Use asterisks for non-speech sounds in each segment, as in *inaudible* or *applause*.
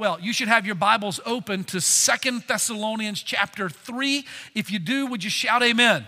Well, you should have your Bibles open to Second Thessalonians chapter 3. If you do, would you shout amen?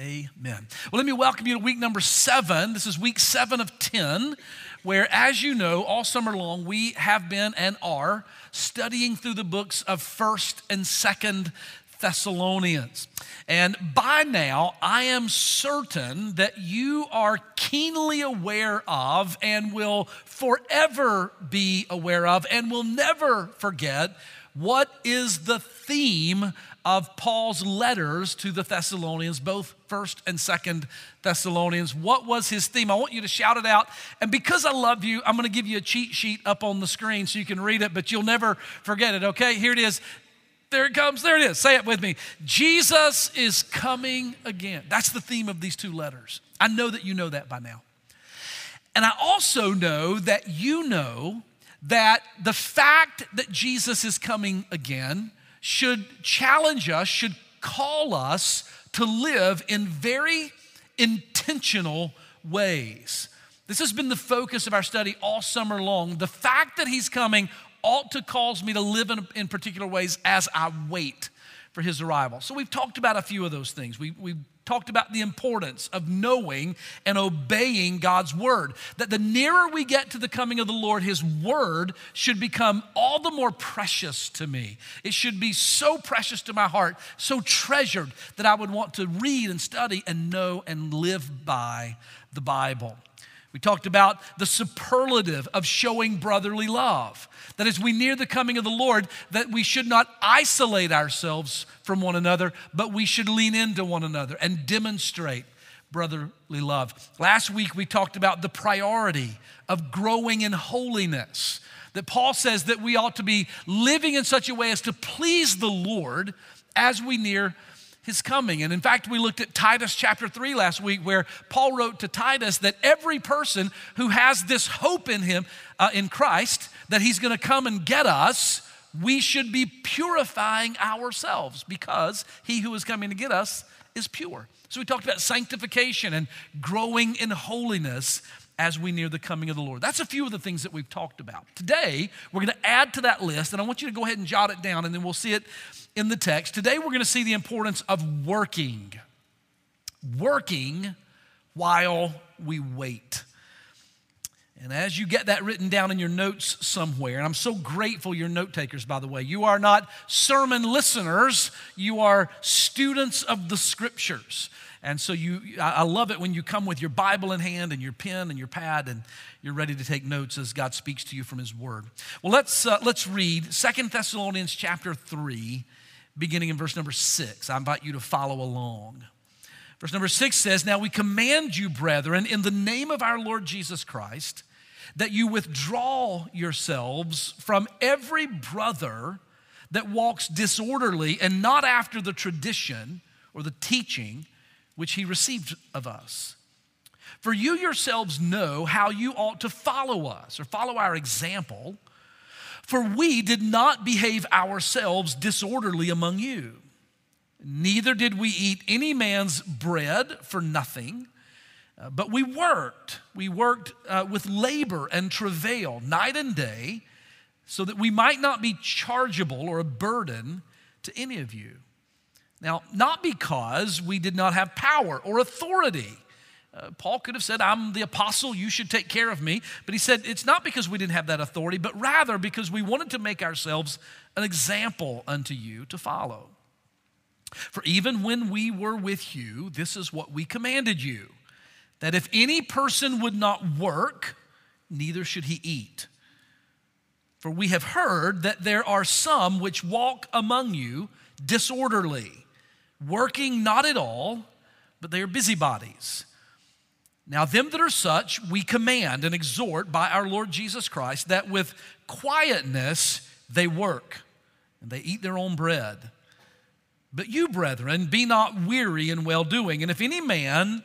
Amen. Amen. Well, let me welcome you to week number seven. This is week seven of 10, where, as you know, all summer long we have been and are studying through the books of 1st and 2nd Thessalonians. And by now, I am certain that you are keenly aware of and will forever be aware of and will never forget what is the theme of Paul's letters to the Thessalonians, both 1st and 2nd Thessalonians. What was his theme? I want you to shout it out. And because I love you, I'm going to give you a cheat sheet up on the screen so you can read it, but you'll never forget it, okay? Here it is. There it comes. There it is. Say it with me. Jesus is coming again. That's the theme of these two letters. I know that you know that by now. And I also know that you know that the fact that Jesus is coming again should challenge us, should call us to live in very intentional ways. This has been the focus of our study all summer long. The fact that he's coming ought to cause me to live in, in particular ways as I wait for his arrival. So we've talked about a few of those things. We, we've talked about the importance of knowing and obeying God's word. That the nearer we get to the coming of the Lord, his word should become all the more precious to me. It should be so precious to my heart, so treasured that I would want to read and study and know and live by the Bible. We talked about the superlative of showing brotherly love. That as we near the coming of the Lord, that we should not isolate ourselves from one another, but we should lean into one another and demonstrate brotherly love. Last week we talked about the priority of growing in holiness. That Paul says that we ought to be living in such a way as to please the Lord as we near his coming. And in fact, we looked at Titus chapter 3 last week, where Paul wrote to Titus that every person who has this hope in him, uh, in Christ, that he's gonna come and get us, we should be purifying ourselves because he who is coming to get us is pure. So we talked about sanctification and growing in holiness as we near the coming of the Lord. That's a few of the things that we've talked about. Today, we're going to add to that list, and I want you to go ahead and jot it down, and then we'll see it in the text. Today, we're going to see the importance of working. Working while we wait. And as you get that written down in your notes somewhere, and I'm so grateful you're note takers, by the way. You are not sermon listeners, you are students of the scriptures. And so you, I love it when you come with your Bible in hand and your pen and your pad and you're ready to take notes as God speaks to you from his word. Well, let's, uh, let's read Second Thessalonians chapter 3, beginning in verse number 6. I invite you to follow along. Verse number 6 says, Now we command you, brethren, in the name of our Lord Jesus Christ, that you withdraw yourselves from every brother that walks disorderly and not after the tradition or the teaching which he received of us. For you yourselves know how you ought to follow us or follow our example. For we did not behave ourselves disorderly among you. Neither did we eat any man's bread for nothing, uh, but we worked. We worked uh, with labor and travail night and day so that we might not be chargeable or a burden to any of you. Now, not because we did not have power or authority. Uh, Paul could have said, I'm the apostle, you should take care of me. But he said, it's not because we didn't have that authority, but rather because we wanted to make ourselves an example unto you to follow. For even when we were with you, this is what we commanded you that if any person would not work, neither should he eat. For we have heard that there are some which walk among you disorderly working not at all, but they are busybodies. Now, them that are such, we command and exhort by our Lord Jesus Christ that with quietness they work and they eat their own bread. But you, brethren, be not weary in well doing. And if any man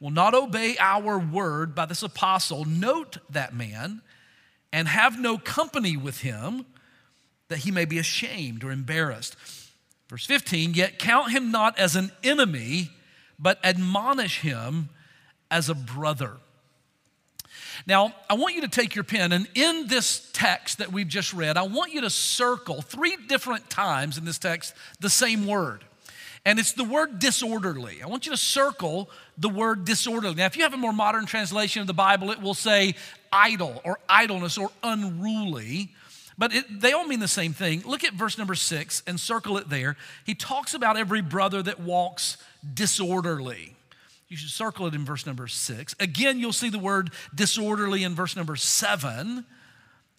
will not obey our word by this apostle, note that man and have no company with him, that he may be ashamed or embarrassed. Verse 15, yet count him not as an enemy, but admonish him as a brother. Now, I want you to take your pen, and in this text that we've just read, I want you to circle three different times in this text the same word. And it's the word disorderly. I want you to circle the word disorderly. Now, if you have a more modern translation of the Bible, it will say idle or idleness or unruly. But it, they all mean the same thing. Look at verse number six and circle it there. He talks about every brother that walks disorderly. You should circle it in verse number six. Again, you'll see the word disorderly in verse number seven.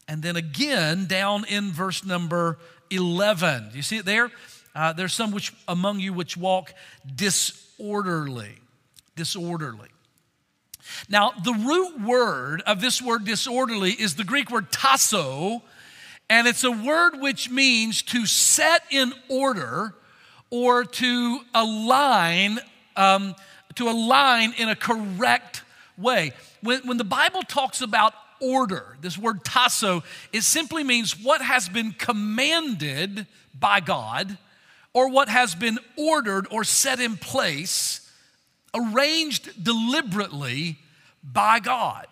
And then again down in verse number 11. Do you see it there? Uh, there's some which among you which walk disorderly. Disorderly. Now, the root word of this word disorderly is the Greek word tasso, and it's a word which means to set in order or to align um, to align in a correct way. When, when the Bible talks about order, this word tasso, it simply means what has been commanded by God or what has been ordered or set in place, arranged deliberately by God.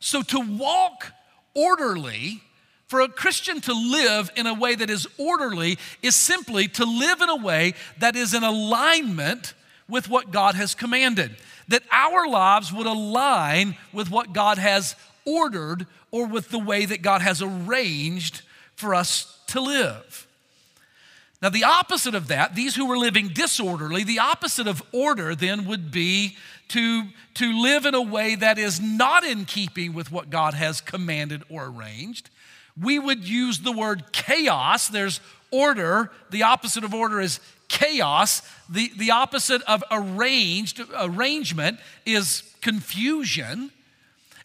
So to walk orderly, for a Christian to live in a way that is orderly, is simply to live in a way that is in alignment with what God has commanded, that our lives would align with what God has ordered or with the way that God has arranged for us to live. Now, the opposite of that, these who were living disorderly, the opposite of order then would be to, to live in a way that is not in keeping with what God has commanded or arranged. We would use the word chaos. There's order, the opposite of order is chaos. The, the opposite of arranged, arrangement is confusion.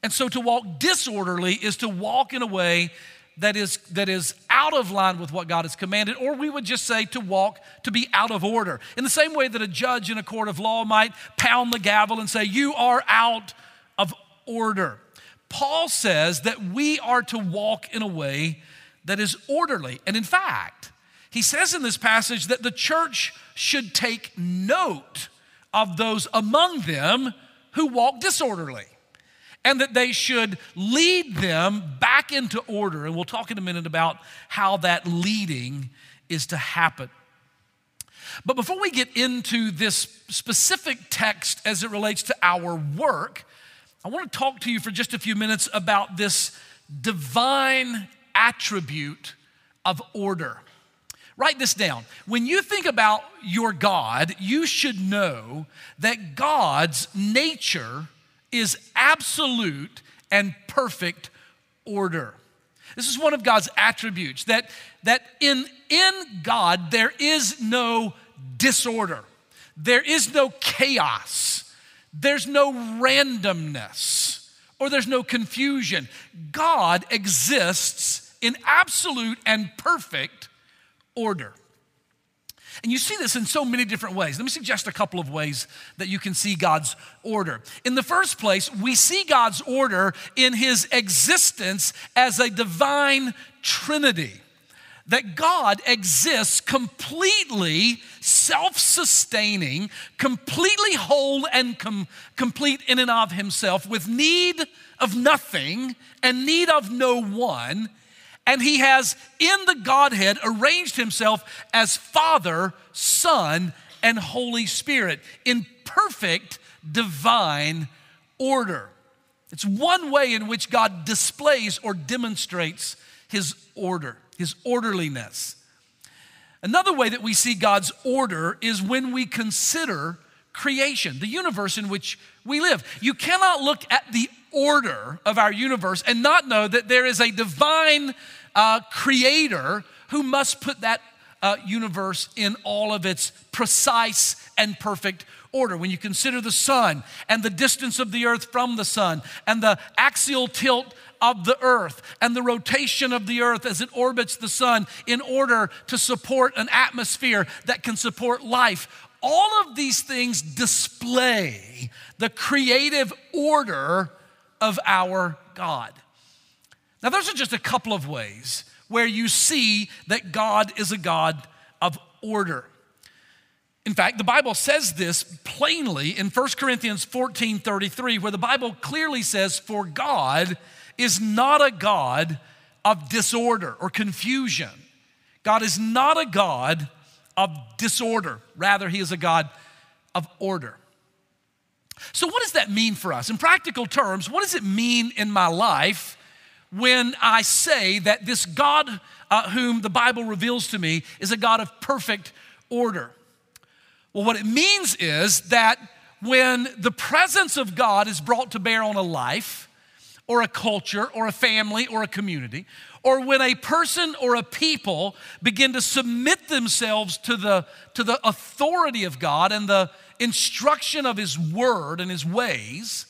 And so to walk disorderly is to walk in a way that is, that is out of line with what God has commanded, or we would just say to walk to be out of order. In the same way that a judge in a court of law might pound the gavel and say, You are out of order. Paul says that we are to walk in a way that is orderly. And in fact, he says in this passage that the church should take note of those among them who walk disorderly and that they should lead them back into order. And we'll talk in a minute about how that leading is to happen. But before we get into this specific text as it relates to our work, I want to talk to you for just a few minutes about this divine attribute of order. Write this down. When you think about your God, you should know that God's nature is absolute and perfect order. This is one of God's attributes that, that in, in God there is no disorder, there is no chaos, there's no randomness, or there's no confusion. God exists in absolute and perfect order. And you see this in so many different ways. Let me suggest a couple of ways that you can see God's order. In the first place, we see God's order in his existence as a divine trinity. That God exists completely self sustaining, completely whole and com- complete in and of himself, with need of nothing and need of no one and he has in the Godhead arranged himself as Father, Son, and Holy Spirit in perfect divine order. It's one way in which God displays or demonstrates his order, his orderliness. Another way that we see God's order is when we consider creation, the universe in which we live. You cannot look at the order of our universe and not know that there is a divine uh, creator who must put that uh, universe in all of its precise and perfect order. When you consider the sun and the distance of the earth from the sun and the axial tilt of the earth and the rotation of the earth as it orbits the sun in order to support an atmosphere that can support life. All of these things display the creative order of our God. Now, those are just a couple of ways where you see that God is a God of order. In fact, the Bible says this plainly in 1 Corinthians 14 33, where the Bible clearly says, For God is not a God of disorder or confusion. God is not a God of disorder. Rather, He is a God of order. So, what does that mean for us? In practical terms, what does it mean in my life when I say that this God, uh, whom the Bible reveals to me, is a God of perfect order? Well, what it means is that when the presence of God is brought to bear on a life, or a culture, or a family, or a community, or when a person or a people begin to submit themselves to the, to the authority of God and the instruction of His word and His ways,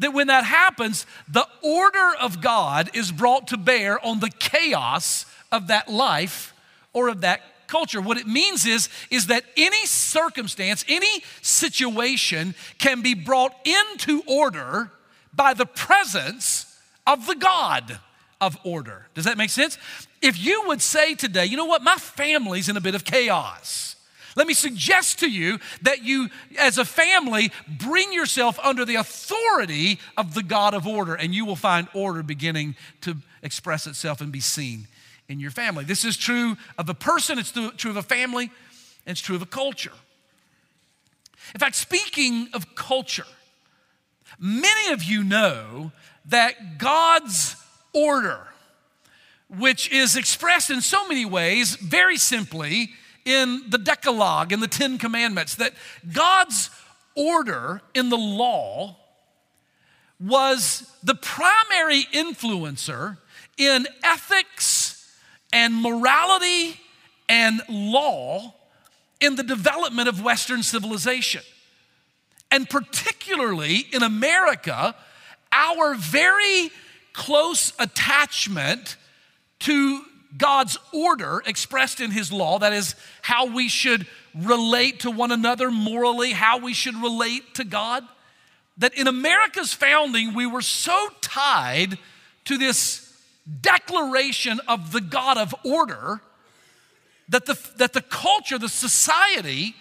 that when that happens, the order of God is brought to bear on the chaos of that life or of that culture. What it means is, is that any circumstance, any situation can be brought into order by the presence of the God of order. Does that make sense? If you would say today, you know what, my family's in a bit of chaos. Let me suggest to you that you, as a family, bring yourself under the authority of the God of order, and you will find order beginning to express itself and be seen in your family. This is true of a person, it's true of a family, and it's true of a culture. In fact, speaking of culture, many of you know that God's order, which is expressed in so many ways, very simply in the Decalogue, in the Ten Commandments, that God's order in the law was the primary influencer in ethics and morality and law in the development of Western civilization. And particularly in America, our very close attachment to God's order expressed in His law, that is, how we should relate to one another morally, how we should relate to God, that in America's founding, we were so tied to this declaration of the God of order that the, that the culture, the society,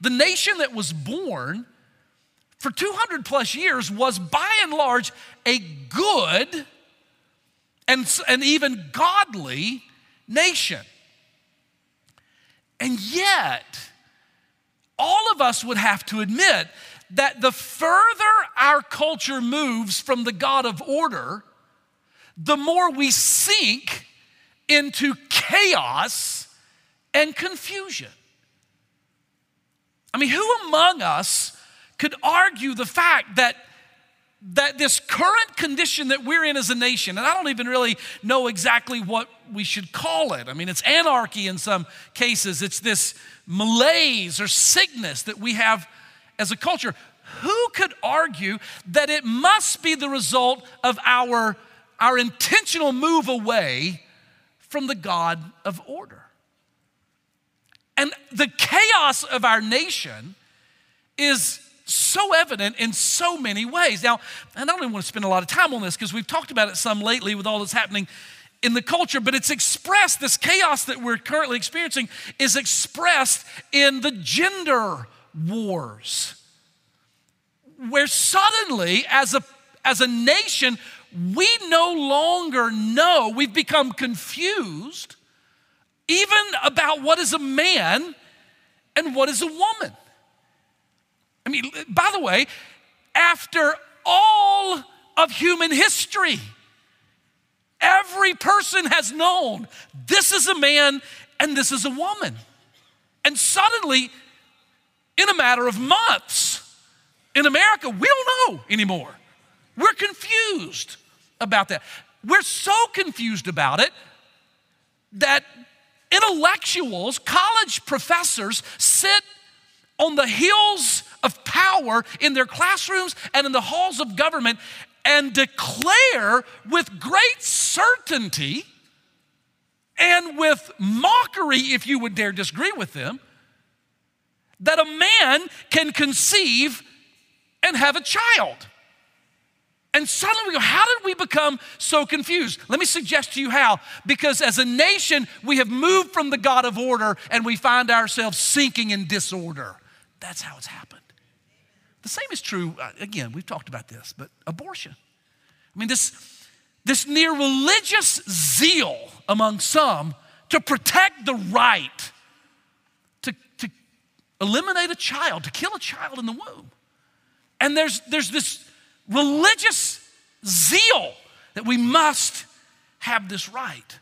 the nation that was born for 200 plus years was by and large a good and, and even godly nation. And yet, all of us would have to admit that the further our culture moves from the God of order, the more we sink into chaos and confusion. I mean, who among us could argue the fact that that this current condition that we're in as a nation, and I don't even really know exactly what we should call it. I mean, it's anarchy in some cases, it's this malaise or sickness that we have as a culture. Who could argue that it must be the result of our our intentional move away from the God of order. And the chaos of our nation is so evident in so many ways. Now, I don't even want to spend a lot of time on this because we've talked about it some lately with all that's happening in the culture, but it's expressed, this chaos that we're currently experiencing is expressed in the gender wars, where suddenly, as a, as a nation, we no longer know, we've become confused even about what is a man and what is a woman. I mean, by the way, after all of human history, every person has known this is a man and this is a woman. And suddenly, in a matter of months, in America, we don't know anymore. We're confused about that. We're so confused about it that intellectuals, college professors, sit on the hills of power in their classrooms and in the halls of government and declare with great certainty and with mockery, if you would dare disagree with them, that a man can conceive and have a child. And suddenly we go, how did we become so confused? Let me suggest to you how. Because as a nation, we have moved from the God of order and we find ourselves sinking in disorder. That's how it's happened. The same is true, uh, again, we've talked about this, but abortion. I mean, this, this near religious zeal among some to protect the right to, to eliminate a child, to kill a child in the womb. And there's, there's this religious zeal that we must have this right.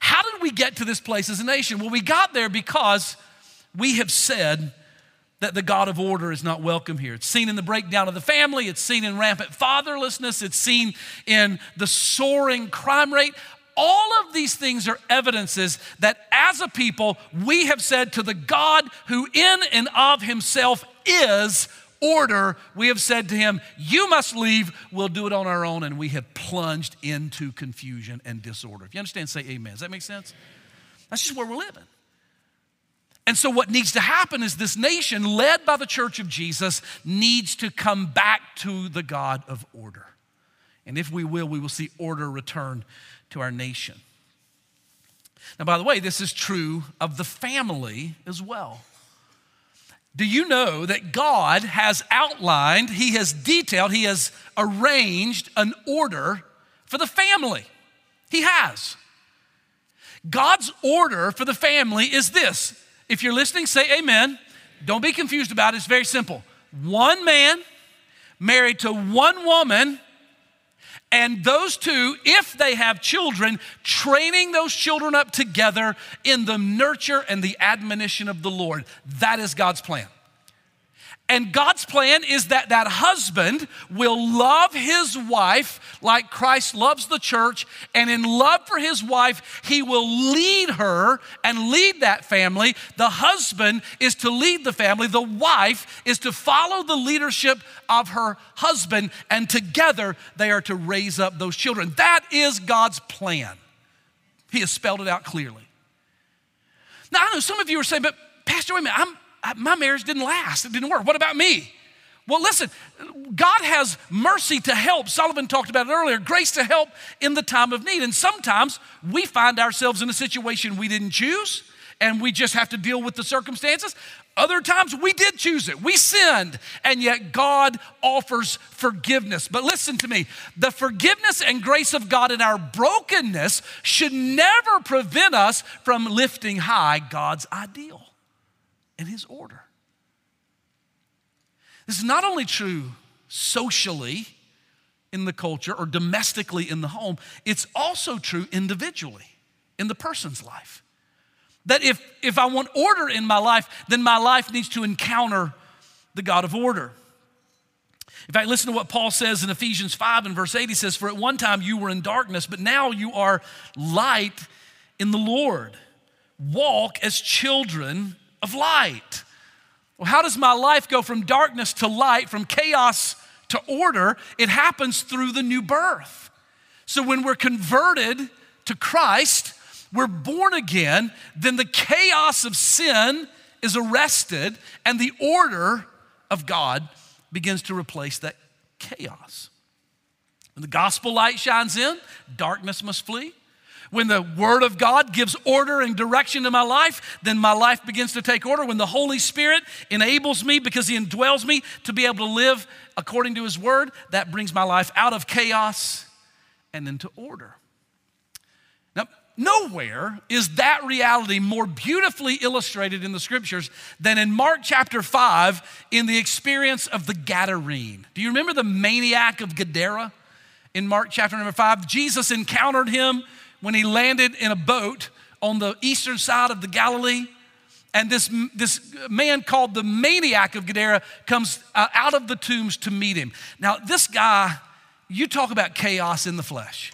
How did we get to this place as a nation? Well, we got there because we have said that the God of order is not welcome here. It's seen in the breakdown of the family, it's seen in rampant fatherlessness, it's seen in the soaring crime rate. All of these things are evidences that as a people, we have said to the God who in and of himself is order, we have said to him, You must leave, we'll do it on our own, and we have plunged into confusion and disorder. If you understand, say amen. Does that make sense? That's just where we're living. And so, what needs to happen is this nation, led by the church of Jesus, needs to come back to the God of order. And if we will, we will see order return to our nation. Now, by the way, this is true of the family as well. Do you know that God has outlined, He has detailed, He has arranged an order for the family? He has. God's order for the family is this. If you're listening, say amen. Don't be confused about it. It's very simple. One man married to one woman, and those two, if they have children, training those children up together in the nurture and the admonition of the Lord. That is God's plan. And God's plan is that that husband will love his wife like Christ loves the church. And in love for his wife, he will lead her and lead that family. The husband is to lead the family, the wife is to follow the leadership of her husband. And together they are to raise up those children. That is God's plan. He has spelled it out clearly. Now, I know some of you are saying, but Pastor, wait a minute, I'm my marriage didn't last. It didn't work. What about me? Well, listen, God has mercy to help. Sullivan talked about it earlier grace to help in the time of need. And sometimes we find ourselves in a situation we didn't choose and we just have to deal with the circumstances. Other times we did choose it. We sinned, and yet God offers forgiveness. But listen to me the forgiveness and grace of God in our brokenness should never prevent us from lifting high God's ideal and his order. This is not only true socially in the culture or domestically in the home, it's also true individually in the person's life. That if, if I want order in my life, then my life needs to encounter the God of order. In fact, listen to what Paul says in Ephesians 5 and verse 8. He says, For at one time you were in darkness, but now you are light in the Lord. Walk as children of light. Well, how does my life go from darkness to light, from chaos to order? It happens through the new birth. So when we're converted to Christ, we're born again, then the chaos of sin is arrested and the order of God begins to replace that chaos. When the gospel light shines in, darkness must flee. When the Word of God gives order and direction to my life, then my life begins to take order. When the Holy Spirit enables me because He indwells me to be able to live according to His Word, that brings my life out of chaos and into order. Now, nowhere is that reality more beautifully illustrated in the scriptures than in Mark chapter 5 in the experience of the Gadarene. Do you remember the maniac of Gadara? In Mark chapter number 5, Jesus encountered him when he landed in a boat on the eastern side of the Galilee. And this, this man called the maniac of Gadara comes uh, out of the tombs to meet him. Now, this guy, you talk about chaos in the flesh.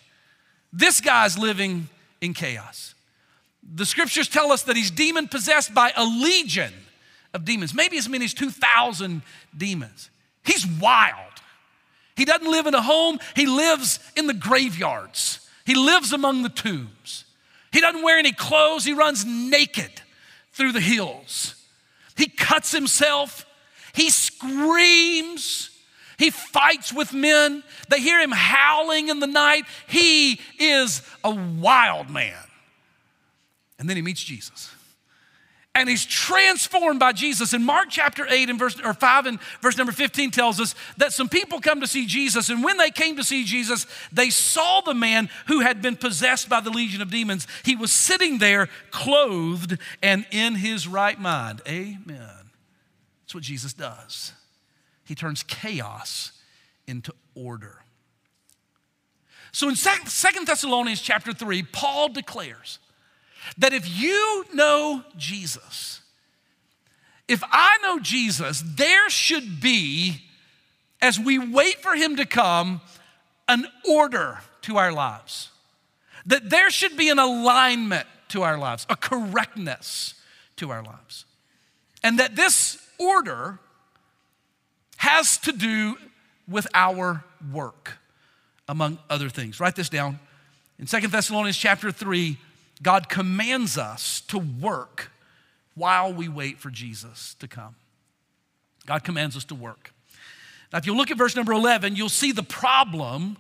This guy's living in chaos. The scriptures tell us that he's demon possessed by a legion of demons, maybe as many as 2,000 demons. He's wild. He doesn't live in a home, he lives in the graveyards. He lives among the tombs. He doesn't wear any clothes. He runs naked through the hills. He cuts himself. He screams. He fights with men. They hear him howling in the night. He is a wild man. And then he meets Jesus and he's transformed by Jesus. In Mark chapter 8 and verse or 5 and verse number 15 tells us that some people come to see Jesus, and when they came to see Jesus, they saw the man who had been possessed by the legion of demons. He was sitting there clothed and in his right mind. Amen. That's what Jesus does. He turns chaos into order. So in Second Thessalonians chapter 3, Paul declares that if you know Jesus, if I know Jesus, there should be, as we wait for him to come, an order to our lives. That there should be an alignment to our lives, a correctness to our lives. And that this order has to do with our work, among other things. Write this down. In Second Thessalonians chapter 3, God commands us to work while we wait for Jesus to come. God commands us to work. Now, if you look at verse number 11, you'll see the problem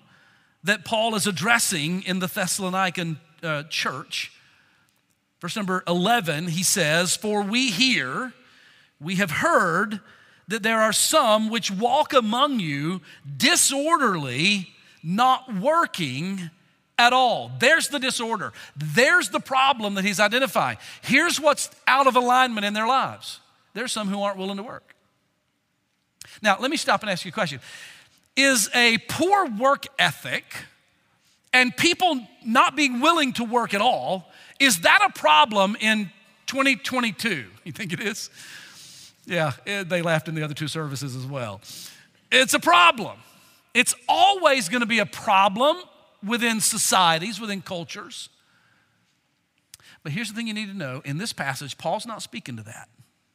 that Paul is addressing in the Thessalonican uh, church. Verse number 11, he says, For we hear, we have heard that there are some which walk among you disorderly, not working at all. There's the disorder. There's the problem that he's identifying. Here's what's out of alignment in their lives there's some who aren't willing to work. Now, let me stop and ask you a question. Is a poor work ethic and people not being willing to work at all, is that a problem in 2022? *laughs* You think it is? Yeah, eh, they laughed in the other two services as well. It's a problem. It's always going to be a problem within societies, within cultures. But here's the thing you need to know in this passage, Paul's not speaking to that.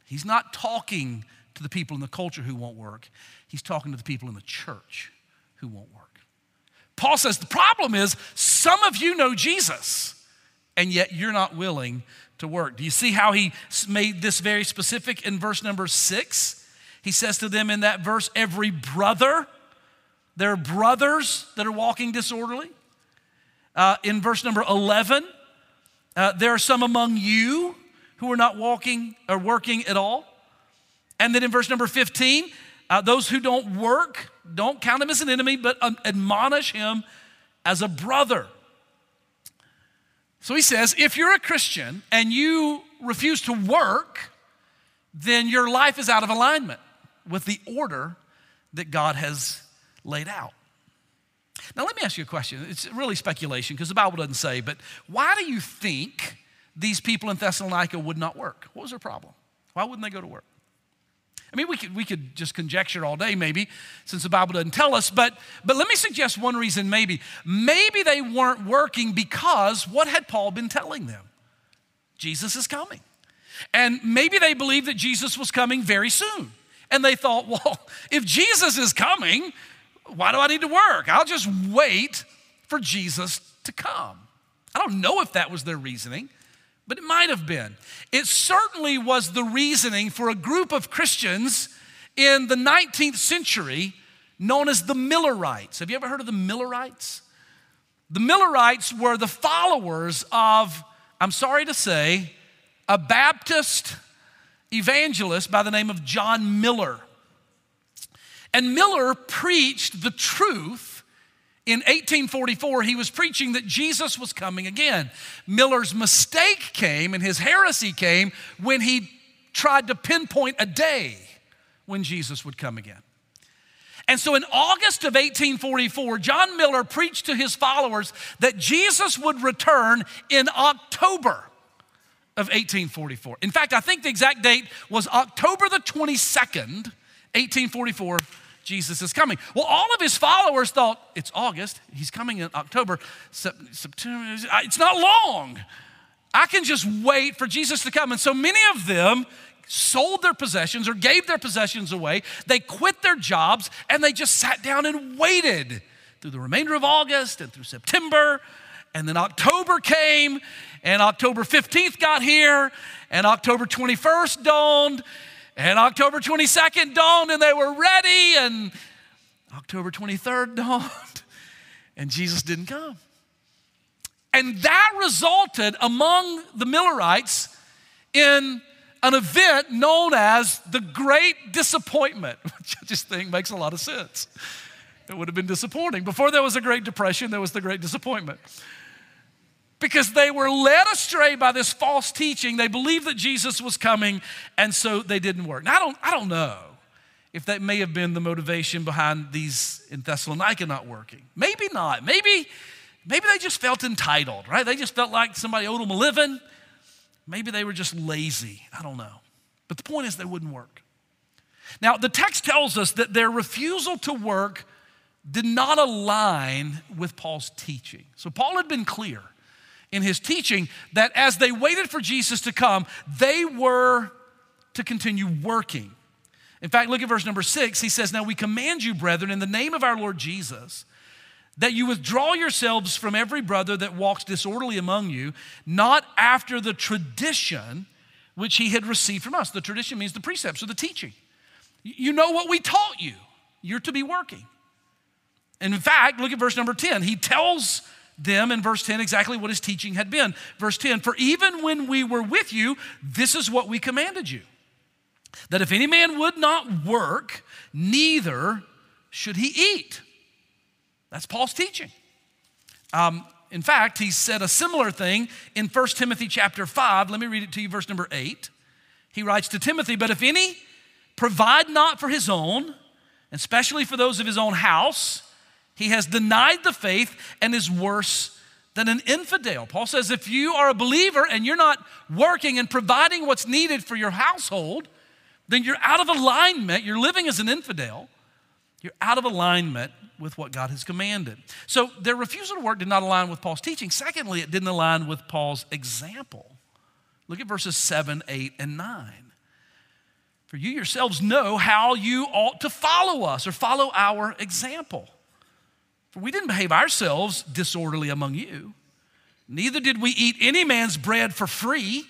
He's not talking to the people in the culture who won't work, he's talking to the people in the church who won't work. Paul says the problem is some of you know Jesus, and yet you're not willing to work. Do you see how he made this very specific in verse number six? He says to them in that verse, Every brother, there are brothers that are walking disorderly. Uh, in verse number 11, uh, there are some among you who are not walking or working at all. And then in verse number 15, uh, those who don't work, don't count him as an enemy, but um, admonish him as a brother. So he says, if you're a Christian and you refuse to work, then your life is out of alignment with the order that God has laid out. Now, let me ask you a question. It's really speculation because the Bible doesn't say, but why do you think these people in Thessalonica would not work? What was their problem? Why wouldn't they go to work? I mean, we could, we could just conjecture all day, maybe, since the Bible doesn't tell us, but, but let me suggest one reason maybe. Maybe they weren't working because what had Paul been telling them? Jesus is coming. And maybe they believed that Jesus was coming very soon. And they thought, *laughs* well, if Jesus is coming, why do I need to work? I'll just wait for Jesus to come. I don't know if that was their reasoning, but it might have been. It certainly was the reasoning for a group of Christians in the 19th century known as the Millerites. Have you ever heard of the Millerites? The Millerites were the followers of, I'm sorry to say, a Baptist evangelist by the name of John Miller. And Miller preached the truth. In 1844, he was preaching that Jesus was coming again. Miller's mistake came and his heresy came when he tried to pinpoint a day when Jesus would come again. And so in August of 1844, John Miller preached to his followers that Jesus would return in October of 1844. In fact, I think the exact date was October the 22nd, 1844, Jesus is coming. Well, all of his followers thought, it's August, he's coming in October, September, it's not long. I can just wait for Jesus to come. And so many of them sold their possessions or gave their possessions away. They quit their jobs and they just sat down and waited through the remainder of August and through September. And then October came, and October 15th got here, and October 21st dawned, and October 22nd dawned and they were ready and October 23rd dawned, *laughs* and Jesus didn't come. And that resulted among the Millerites in an event known as the Great Disappointment, *laughs* which I just think makes a lot of sense. It would have been disappointing. Before there was a Great Depression, there was the Great Disappointment. Because they were led astray by this false teaching. They believed that Jesus was coming, and so they didn't work. Now, I don't, I don't know if that may have been the motivation behind these in Thessalonica not working. Maybe not. Maybe, maybe they just felt entitled, right? They just felt like somebody owed them a living. Maybe they were just lazy. I don't know. But the point is, they wouldn't work. Now, the text tells us that their refusal to work did not align with Paul's teaching. So, Paul had been clear in his teaching that as they waited for Jesus to come, they were to continue working. In fact, look at verse number six. He says, Now we command you, brethren, in the name of our Lord Jesus, that you withdraw yourselves from every brother that walks disorderly among you, not after the tradition which he had received from us. The tradition means the precepts or the teaching. You know what we taught you. You're to be working. And in fact, look at verse number 10. He tells them in verse 10 exactly what his teaching had been. Verse 10 For even when we were with you, this is what we commanded you that if any man would not work, neither should he eat. That's Paul's teaching. Um, in fact, he said a similar thing in 1 Timothy chapter 5. Let me read it to you, verse number 8. He writes to Timothy, But if any provide not for his own, especially for those of his own house, he has denied the faith and is worse than an infidel. Paul says if you are a believer and you're not working and providing what's needed for your household, then you're out of alignment. You're living as an infidel. You're out of alignment with what God has commanded. So their refusal to work did not align with Paul's teaching. Secondly, it didn't align with Paul's example. Look at verses 7, 8, and 9. For you yourselves know how you ought to follow us or follow our example. For we didn't behave ourselves disorderly among you, neither did we eat any man's bread for free,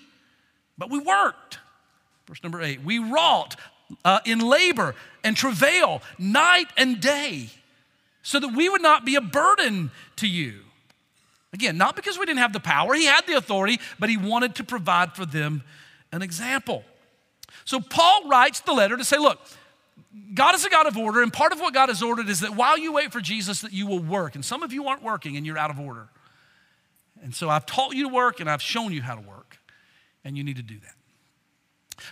but we worked. Verse number eight, we wrought uh, in labor and travail night and day so that we would not be a burden to you. Again, not because we didn't have the power, he had the authority, but he wanted to provide for them an example. So Paul writes the letter to say, look, God is a God of order, and part of what God has ordered is that while you wait for Jesus, that you will work. And some of you aren't working and you're out of order. And so I've taught you to work and I've shown you how to work, and you need to do that.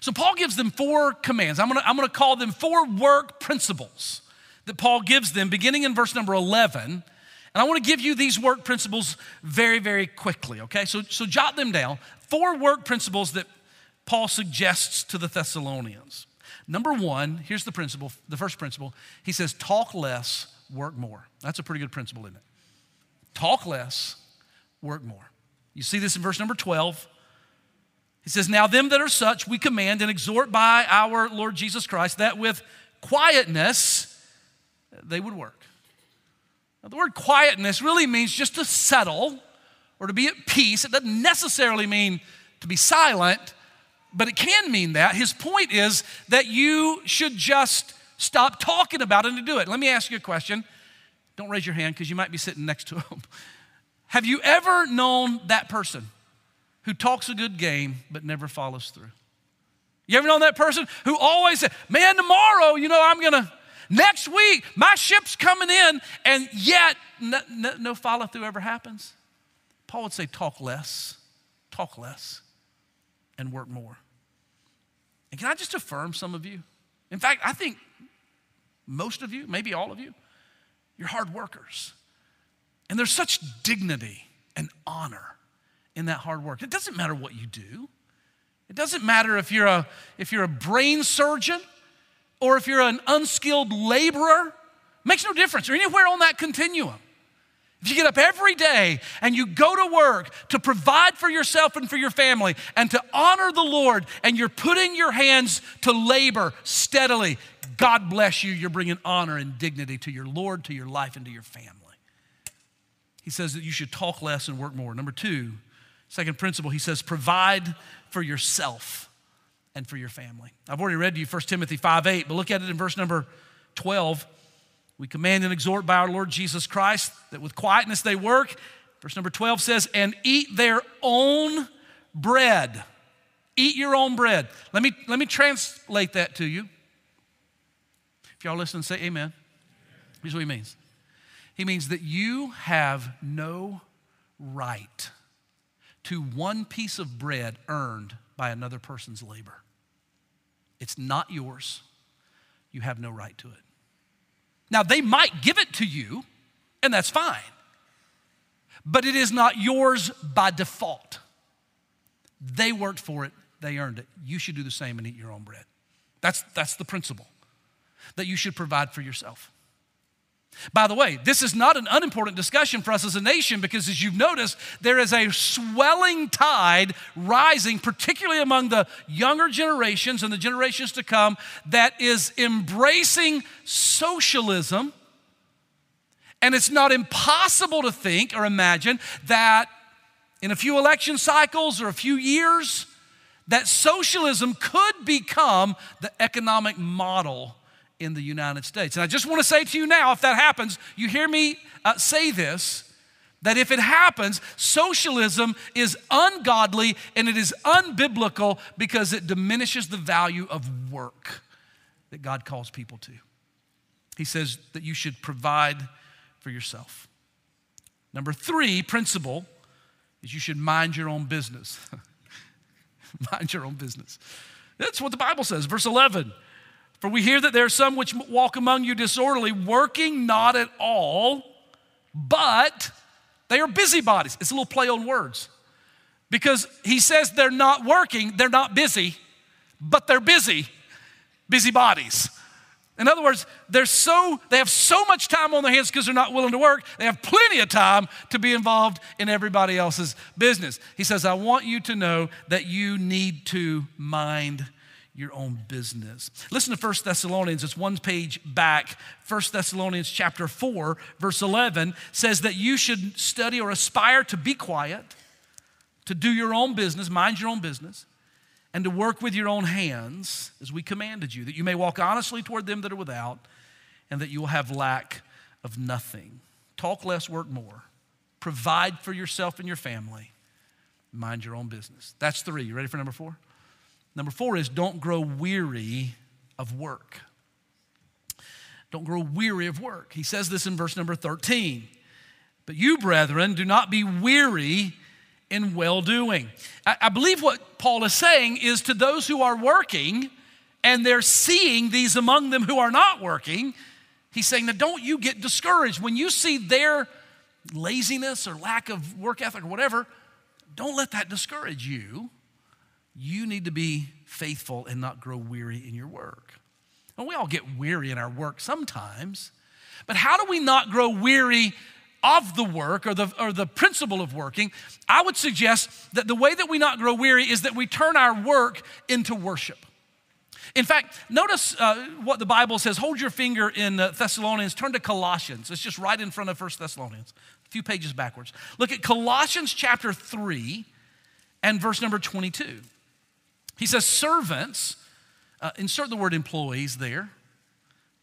So Paul gives them four commands. I'm gonna, I'm gonna call them four work principles that Paul gives them, beginning in verse number 11. And I wanna give you these work principles very, very quickly, okay? So, so jot them down. Four work principles that Paul suggests to the Thessalonians. Number one, here's the principle, the first principle. He says, talk less, work more. That's a pretty good principle, isn't it? Talk less, work more. You see this in verse number 12. He says, Now them that are such we command and exhort by our Lord Jesus Christ that with quietness they would work. Now, the word quietness really means just to settle or to be at peace. It doesn't necessarily mean to be silent, but it can mean that. His point is that you should just stop talking about it and do it. Let me ask you a question. Don't raise your hand because you might be sitting next to *laughs* him. Have you ever known that person who talks a good game but never follows through? You ever known that person who always said, Man, tomorrow, you know, I'm gonna, next week, my ship's coming in, and yet no, no, no follow through ever happens? Paul would say, Talk less, talk less, and work more. And can I just affirm some of you? In fact, I think most of you, maybe all of you, you're hard workers. And there's such dignity and honor in that hard work. It doesn't matter what you do. It doesn't matter if you're a, if you're a brain surgeon or if you're an unskilled laborer. It makes no difference. Or anywhere on that continuum. If you get up every day and you go to work to provide for yourself and for your family and to honor the Lord and you're putting your hands to labor steadily, God bless you. You're bringing honor and dignity to your Lord, to your life, and to your family. He says that you should talk less and work more. Number two, second principle, he says provide for yourself and for your family. I've already read to you 1 Timothy 5 8, but look at it in verse number 12. We command and exhort by our Lord Jesus Christ that with quietness they work. Verse number 12 says, and eat their own bread. Eat your own bread. Let me, let me translate that to you. If y'all listen, say amen. Here's what he means He means that you have no right to one piece of bread earned by another person's labor. It's not yours. You have no right to it. Now, they might give it to you, and that's fine, but it is not yours by default. They worked for it, they earned it. You should do the same and eat your own bread. That's, that's the principle that you should provide for yourself. By the way, this is not an unimportant discussion for us as a nation because, as you've noticed, there is a swelling tide rising, particularly among the younger generations and the generations to come, that is embracing socialism. And it's not impossible to think or imagine that in a few election cycles or a few years, that socialism could become the economic model in the United States. And I just want to say to you now, if that happens, you hear me uh, say this that if it happens, socialism is ungodly and it is unbiblical because it diminishes the value of work that God calls people to. He says that you should provide for yourself. Number three principle is you should mind your own business. *laughs* mind your own business. That's what the Bible says. Verse 11 For we hear that there are some which walk among you disorderly, working not at all, but they are busybodies. It's a little play on words. Because he says they're not working, they're not busy, but they're busy, busybodies. In other words, they're so, they have so much time on their hands because they're not willing to work. They have plenty of time to be involved in everybody else's business. He says, I want you to know that you need to mind your own business. Listen to 1 Thessalonians, it's one page back. 1 Thessalonians chapter 4, verse 11 says that you should study or aspire to be quiet, to do your own business, mind your own business and to work with your own hands as we commanded you, that you may walk honestly toward them that are without, and that you will have lack of nothing. Talk less, work more. Provide for yourself and your family. Mind your own business. That's three. You ready for number four? Number four is don't grow weary of work. Don't grow weary of work. He says this in verse number 13. But you, brethren, do not be weary in well doing. I, I believe what Paul is saying is to those who are working and they're seeing these among them who are not working, he's saying that don't you get discouraged. When you see their laziness or lack of work ethic or whatever, don't let that discourage you. You need to be faithful and not grow weary in your work. And we all get weary in our work sometimes, but how do we not grow weary of the work or the, or the principle of working, I would suggest that the way that we not grow weary is that we turn our work into worship. In fact, notice uh, what the Bible says. Hold your finger in uh, Thessalonians, turn to Colossians. It's just right in front of First Thessalonians, a few pages backwards. Look at Colossians chapter 3 and verse number 22. He says, Servants, uh, insert the word employees there.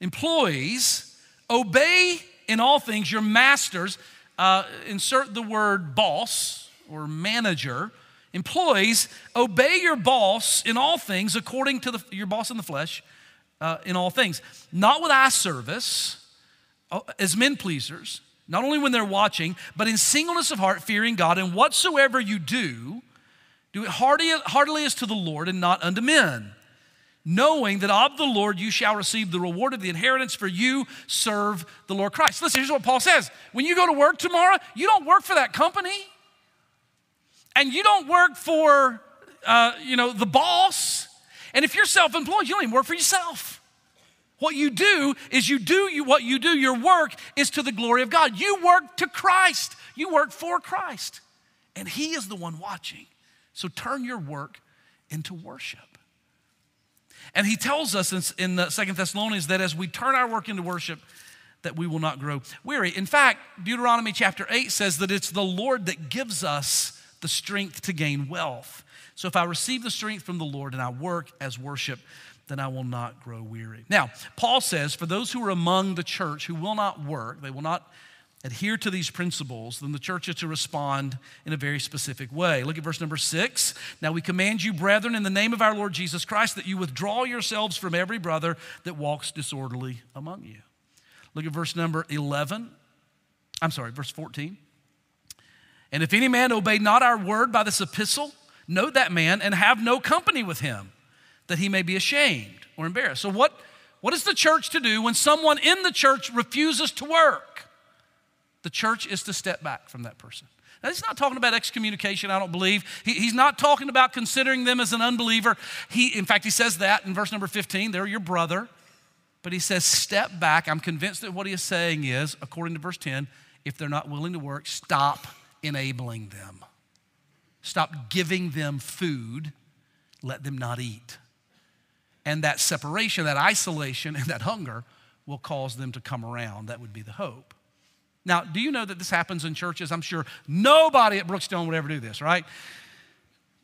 Employees, obey in all things your masters, uh, insert the word boss or manager, employees, obey your boss in all things according to the, your boss in the flesh, uh, in all things, not with eye service, uh, as men pleasers, not only when they're watching, but in singleness of heart, fearing God. And whatsoever you do, do it heartily, as to the Lord and not unto men knowing that of the Lord you shall receive the reward of the inheritance, for you serve the Lord Christ. Listen, here's what Paul says when you go to work tomorrow, you don't work for that company, and you don't work for, uh, you know, the boss. And if you're self employed, you don't even work for yourself. What you do is you do you, what you do, your work is to the glory of God. You work to Christ, you work for Christ, and He is the one watching. So turn your work into worship. And he tells us in, the Second Thessalonians that as we turn our work into worship, that we will not grow weary. In fact, Deuteronomy chapter 8 says that it's the Lord that gives us the strength to gain wealth. So if I receive the strength from the Lord and I work as worship, then I will not grow weary. Now, Paul says, for those who are among the church who will not work, they will not adhere to these principles, then the church is to respond in a very specific way. Look at verse number six. Now we command you, brethren, in the name of our Lord Jesus Christ, that you withdraw yourselves from every brother that walks disorderly among you. Look at verse number 11. I'm sorry, verse 14. And if any man obey not our word by this epistle, know that man and have no company with him, that he may be ashamed or embarrassed. So, what, what is the church to do when someone in the church refuses to work? The church is to step back from that person. Now, he's not talking about excommunication, I don't believe. He, he's not talking about considering them as an unbeliever. He, in fact, he says that in verse number 15 they're your brother. But he says, step back. I'm convinced that what he is saying is, according to verse 10, if they're not willing to work, stop enabling them. Stop giving them food, let them not eat. And that separation, that isolation, *laughs* and that hunger will cause them to come around. That would be the hope. Now, do you know that this happens in churches? I'm sure nobody at Brookstone would ever do this, right?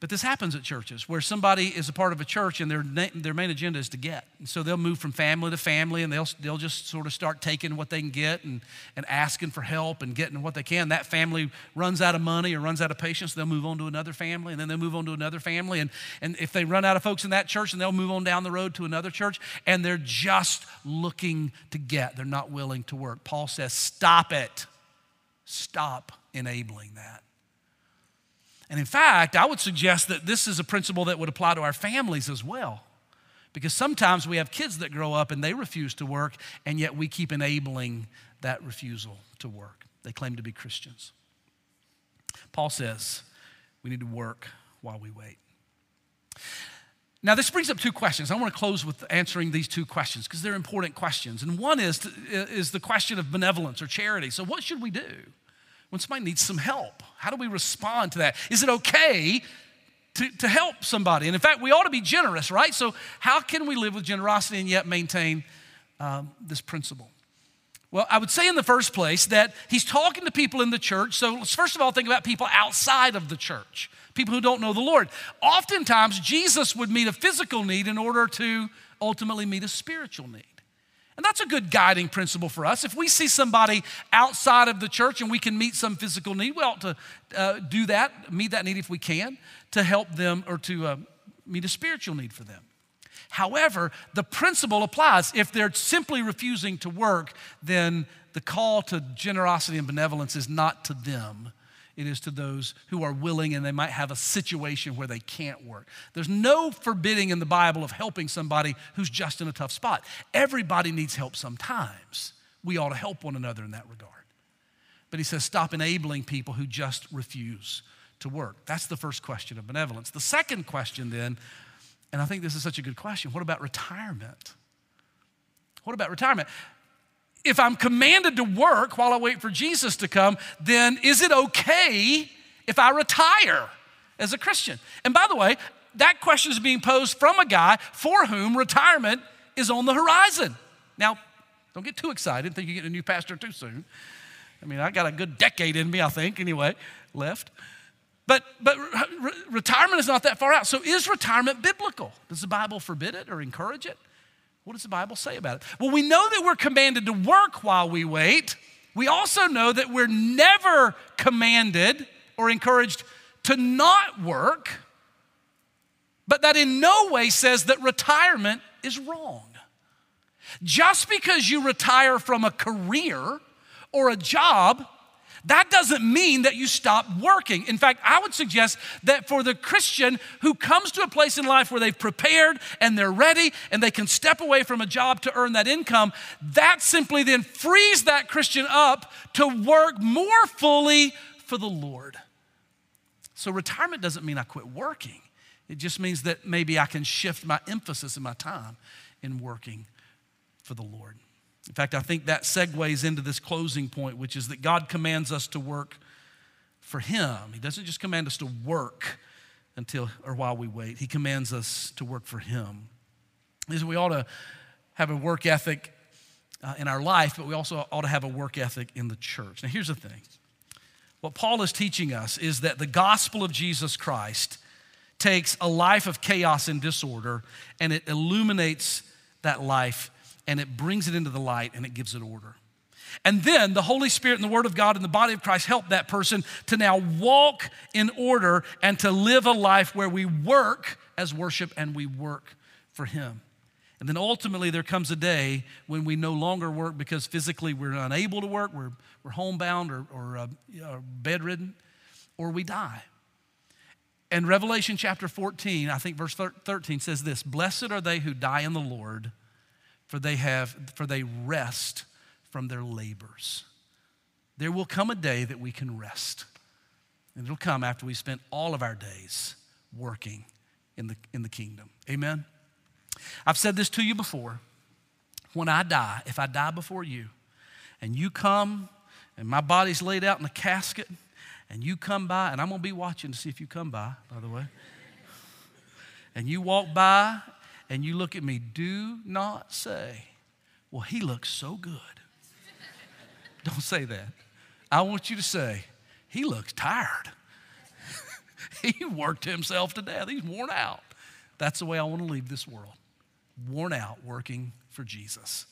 But this happens at churches where somebody is a part of a church and their, their main agenda is to get. And so they'll move from family to family and they'll, they'll just sort of start taking what they can get and, and asking for help and getting what they can. That family runs out of money or runs out of patience, they'll move on to another family and then they'll move on to another family. And, and if they run out of folks in that church, then they'll move on down the road to another church and they're just looking to get. They're not willing to work. Paul says, stop it. Stop enabling that. And in fact, I would suggest that this is a principle that would apply to our families as well. Because sometimes we have kids that grow up and they refuse to work, and yet we keep enabling that refusal to work. They claim to be Christians. Paul says we need to work while we wait. Now, this brings up two questions. I want to close with answering these two questions because they're important questions. And one is, to, is the question of benevolence or charity. So, what should we do? When somebody needs some help? How do we respond to that? Is it okay to, to help somebody? And in fact, we ought to be generous, right? So, how can we live with generosity and yet maintain um, this principle? Well, I would say in the first place that he's talking to people in the church. So let's first of all think about people outside of the church, people who don't know the Lord. Oftentimes, Jesus would meet a physical need in order to ultimately meet a spiritual need. And that's a good guiding principle for us. If we see somebody outside of the church and we can meet some physical need, we ought to uh, do that, meet that need if we can, to help them or to uh, meet a spiritual need for them. However, the principle applies. If they're simply refusing to work, then the call to generosity and benevolence is not to them, it is to those who are willing and they might have a situation where they can't work. There's no forbidding in the Bible of helping somebody who's just in a tough spot. Everybody needs help sometimes. We ought to help one another in that regard. But he says, stop enabling people who just refuse to work. That's the first question of benevolence. The second question, then, and I think this is such a good question what about retirement? What about retirement? If I'm commanded to work while I wait for Jesus to come, then is it okay if I retire as a Christian? And by the way, that question is being posed from a guy for whom retirement is on the horizon. Now, don't get too excited, think you get a new pastor too soon. I mean, I got a good decade in me, I think, anyway, left. But, but re- retirement is not that far out. So, is retirement biblical? Does the Bible forbid it or encourage it? What does the Bible say about it? Well, we know that we're commanded to work while we wait. We also know that we're never commanded or encouraged to not work, but that in no way says that retirement is wrong. Just because you retire from a career or a job that doesn't mean that you stop working. In fact, I would suggest that for the Christian who comes to a place in life where they've prepared and they're ready and they can step away from a job to earn that income, that simply then frees that Christian up to work more fully for the Lord. So, retirement doesn't mean I quit working, it just means that maybe I can shift my emphasis and my time in working for the Lord. In fact, I think that segues into this closing point, which is that God commands us to work for Him. He doesn't just command us to work until or while we wait, He commands us to work for Him. Is we ought to have a work ethic uh, in our life, but we also ought to have a work ethic in the church. Now, here's the thing what Paul is teaching us is that the gospel of Jesus Christ takes a life of chaos and disorder and it illuminates that life and it brings it into the light and it gives it order. And then the Holy Spirit and the Word of God and the body of Christ help that person to now walk in order and to live a life where we work as worship and we work for Him. And then ultimately, there comes a day when we no longer work because physically we're unable to work, we're, we're homebound or, or uh, bedridden, or we die. And Revelation chapter 14, I think verse 13 says this Blessed are they who die in the Lord, for they, have, for they rest from their labors. There will come a day that we can rest. And it'll come after we spent all of our days working in the, in the kingdom. Amen? I've said this to you before. When I die, if I die before you, and you come and my body's laid out in a casket, and you come by, and I'm gonna be watching to see if you come by, by the way, and you walk by and you look at me, do not say, Well, he looks so good. *laughs* Don't say that. I want you to say, He looks tired. *laughs* he worked himself to death. He's worn out. That's the way I want to leave this world. Worn out working for Jesus.